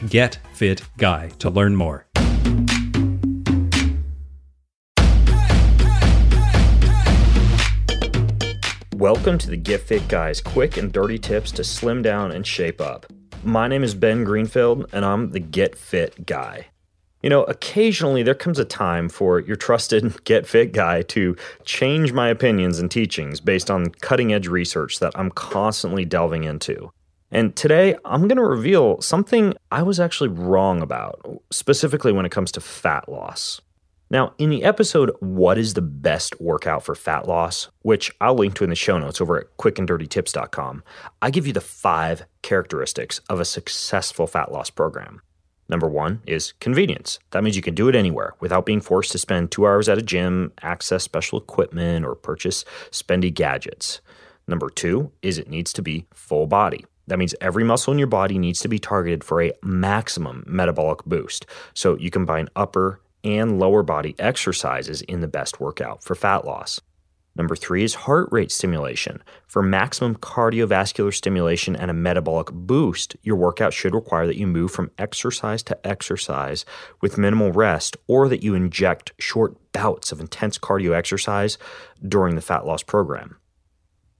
getfitguy to learn more. Welcome to the Get Fit Guy's quick and dirty tips to slim down and shape up. My name is Ben Greenfield, and I'm the Get Fit Guy. You know, occasionally there comes a time for your trusted Get Fit guy to change my opinions and teachings based on cutting edge research that I'm constantly delving into. And today I'm going to reveal something I was actually wrong about, specifically when it comes to fat loss. Now, in the episode, What is the Best Workout for Fat Loss, which I'll link to in the show notes over at quickanddirtytips.com, I give you the five characteristics of a successful fat loss program. Number one is convenience. That means you can do it anywhere without being forced to spend two hours at a gym, access special equipment, or purchase spendy gadgets. Number two is it needs to be full body. That means every muscle in your body needs to be targeted for a maximum metabolic boost. So you combine upper and lower body exercises in the best workout for fat loss. Number three is heart rate stimulation. For maximum cardiovascular stimulation and a metabolic boost, your workout should require that you move from exercise to exercise with minimal rest, or that you inject short bouts of intense cardio exercise during the fat loss program.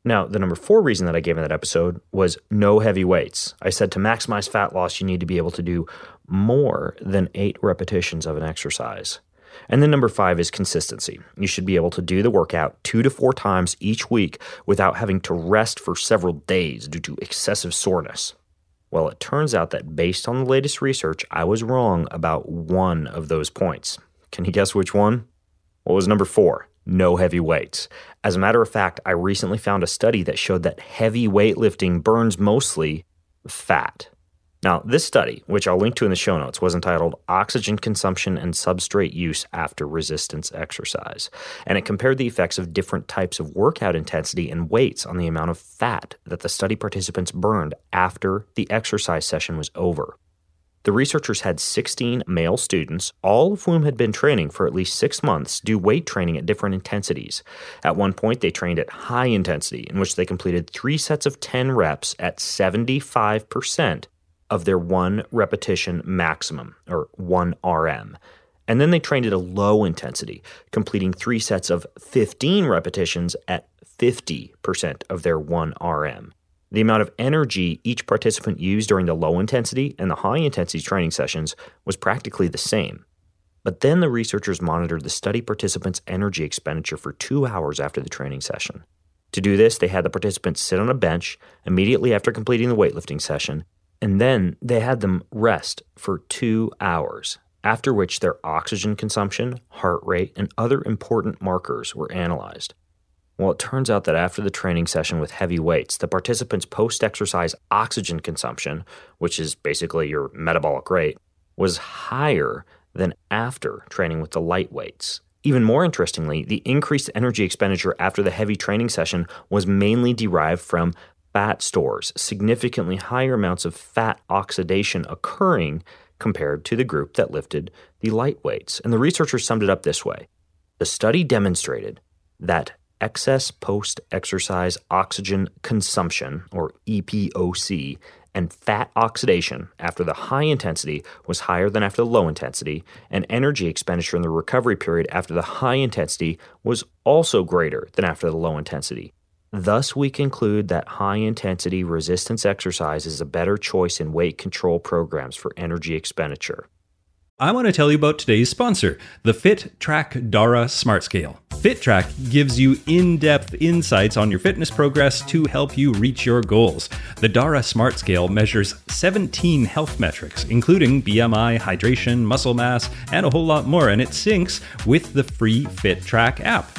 Now, the number four reason that I gave in that episode was no heavy weights. I said to maximize fat loss, you need to be able to do more than eight repetitions of an exercise. And then number five is consistency. You should be able to do the workout two to four times each week without having to rest for several days due to excessive soreness. Well, it turns out that based on the latest research, I was wrong about one of those points. Can you guess which one? What was number four? No heavy weights. As a matter of fact, I recently found a study that showed that heavy weightlifting burns mostly fat. Now, this study, which I'll link to in the show notes, was entitled Oxygen Consumption and Substrate Use After Resistance Exercise. And it compared the effects of different types of workout intensity and weights on the amount of fat that the study participants burned after the exercise session was over. The researchers had 16 male students, all of whom had been training for at least six months, do weight training at different intensities. At one point, they trained at high intensity, in which they completed three sets of 10 reps at 75% of their one repetition maximum, or 1 RM. And then they trained at a low intensity, completing three sets of 15 repetitions at 50% of their 1 RM. The amount of energy each participant used during the low intensity and the high intensity training sessions was practically the same. But then the researchers monitored the study participants' energy expenditure for two hours after the training session. To do this, they had the participants sit on a bench immediately after completing the weightlifting session and then they had them rest for two hours, after which their oxygen consumption, heart rate, and other important markers were analyzed. Well, it turns out that after the training session with heavy weights, the participants' post exercise oxygen consumption, which is basically your metabolic rate, was higher than after training with the light weights. Even more interestingly, the increased energy expenditure after the heavy training session was mainly derived from fat stores, significantly higher amounts of fat oxidation occurring compared to the group that lifted the light weights. And the researchers summed it up this way The study demonstrated that excess post exercise oxygen consumption, or EPOC, and fat oxidation after the high intensity was higher than after the low intensity, and energy expenditure in the recovery period after the high intensity was also greater than after the low intensity. Thus, we conclude that high intensity resistance exercise is a better choice in weight control programs for energy expenditure. I want to tell you about today's sponsor, the FitTrack Dara Smart Scale. FitTrack gives you in depth insights on your fitness progress to help you reach your goals. The Dara Smart Scale measures 17 health metrics, including BMI, hydration, muscle mass, and a whole lot more, and it syncs with the free FitTrack app.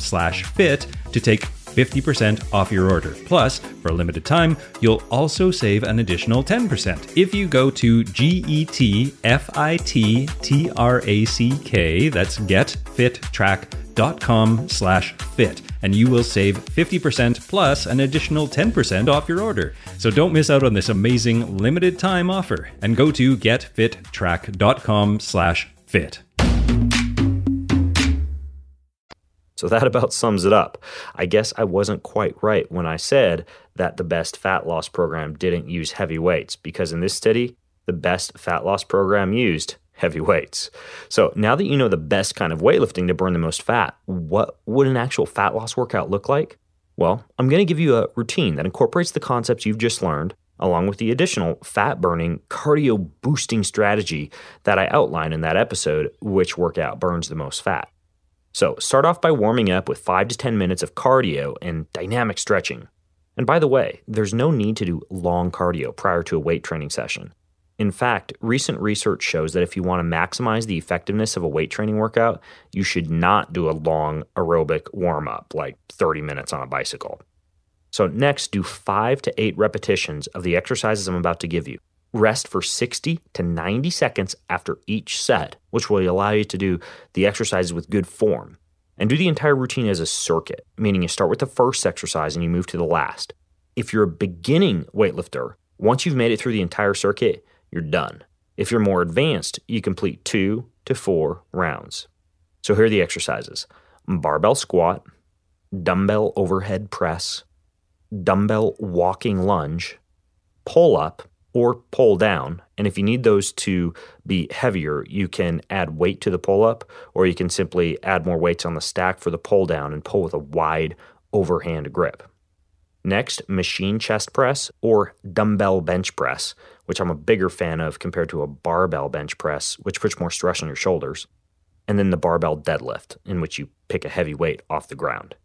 slash fit to take 50% off your order. Plus, for a limited time, you'll also save an additional 10%. If you go to G-E-T-F-I-T-T-R-A-C-K, that's getfittrack.com slash fit, and you will save 50% plus an additional 10% off your order. So don't miss out on this amazing limited time offer and go to getfittrack.com slash fit. So that about sums it up. I guess I wasn't quite right when I said that the best fat loss program didn't use heavy weights, because in this study, the best fat loss program used heavy weights. So now that you know the best kind of weightlifting to burn the most fat, what would an actual fat loss workout look like? Well, I'm going to give you a routine that incorporates the concepts you've just learned, along with the additional fat burning, cardio boosting strategy that I outlined in that episode, which workout burns the most fat. So, start off by warming up with 5 to 10 minutes of cardio and dynamic stretching. And by the way, there's no need to do long cardio prior to a weight training session. In fact, recent research shows that if you want to maximize the effectiveness of a weight training workout, you should not do a long aerobic warm up, like 30 minutes on a bicycle. So, next, do 5 to 8 repetitions of the exercises I'm about to give you. Rest for 60 to 90 seconds after each set, which will allow you to do the exercises with good form. And do the entire routine as a circuit, meaning you start with the first exercise and you move to the last. If you're a beginning weightlifter, once you've made it through the entire circuit, you're done. If you're more advanced, you complete two to four rounds. So here are the exercises barbell squat, dumbbell overhead press, dumbbell walking lunge, pull up, or pull down. And if you need those to be heavier, you can add weight to the pull up, or you can simply add more weights on the stack for the pull down and pull with a wide overhand grip. Next, machine chest press or dumbbell bench press, which I'm a bigger fan of compared to a barbell bench press, which puts more stress on your shoulders. And then the barbell deadlift, in which you pick a heavy weight off the ground.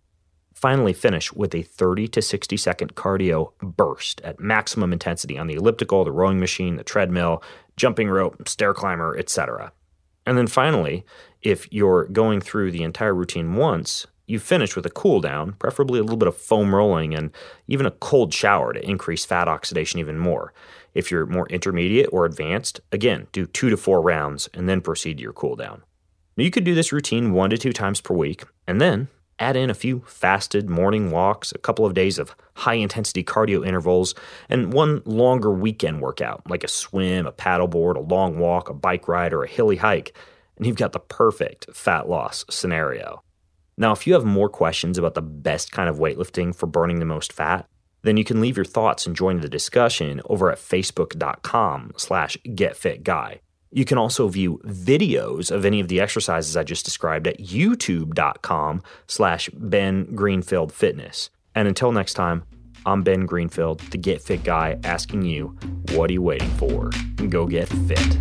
Finally, finish with a 30 to 60 second cardio burst at maximum intensity on the elliptical, the rowing machine, the treadmill, jumping rope, stair climber, etc. And then finally, if you're going through the entire routine once, you finish with a cool down, preferably a little bit of foam rolling and even a cold shower to increase fat oxidation even more. If you're more intermediate or advanced, again, do two to four rounds and then proceed to your cool down. Now, you could do this routine one to two times per week, and then Add in a few fasted morning walks, a couple of days of high intensity cardio intervals, and one longer weekend workout like a swim, a paddleboard, a long walk, a bike ride, or a hilly hike, and you've got the perfect fat loss scenario. Now, if you have more questions about the best kind of weightlifting for burning the most fat, then you can leave your thoughts and join the discussion over at facebook.com slash getfitguy. You can also view videos of any of the exercises I just described at youtube.com slash Ben Greenfield Fitness. And until next time, I'm Ben Greenfield, the Get Fit guy, asking you, what are you waiting for? Go get fit.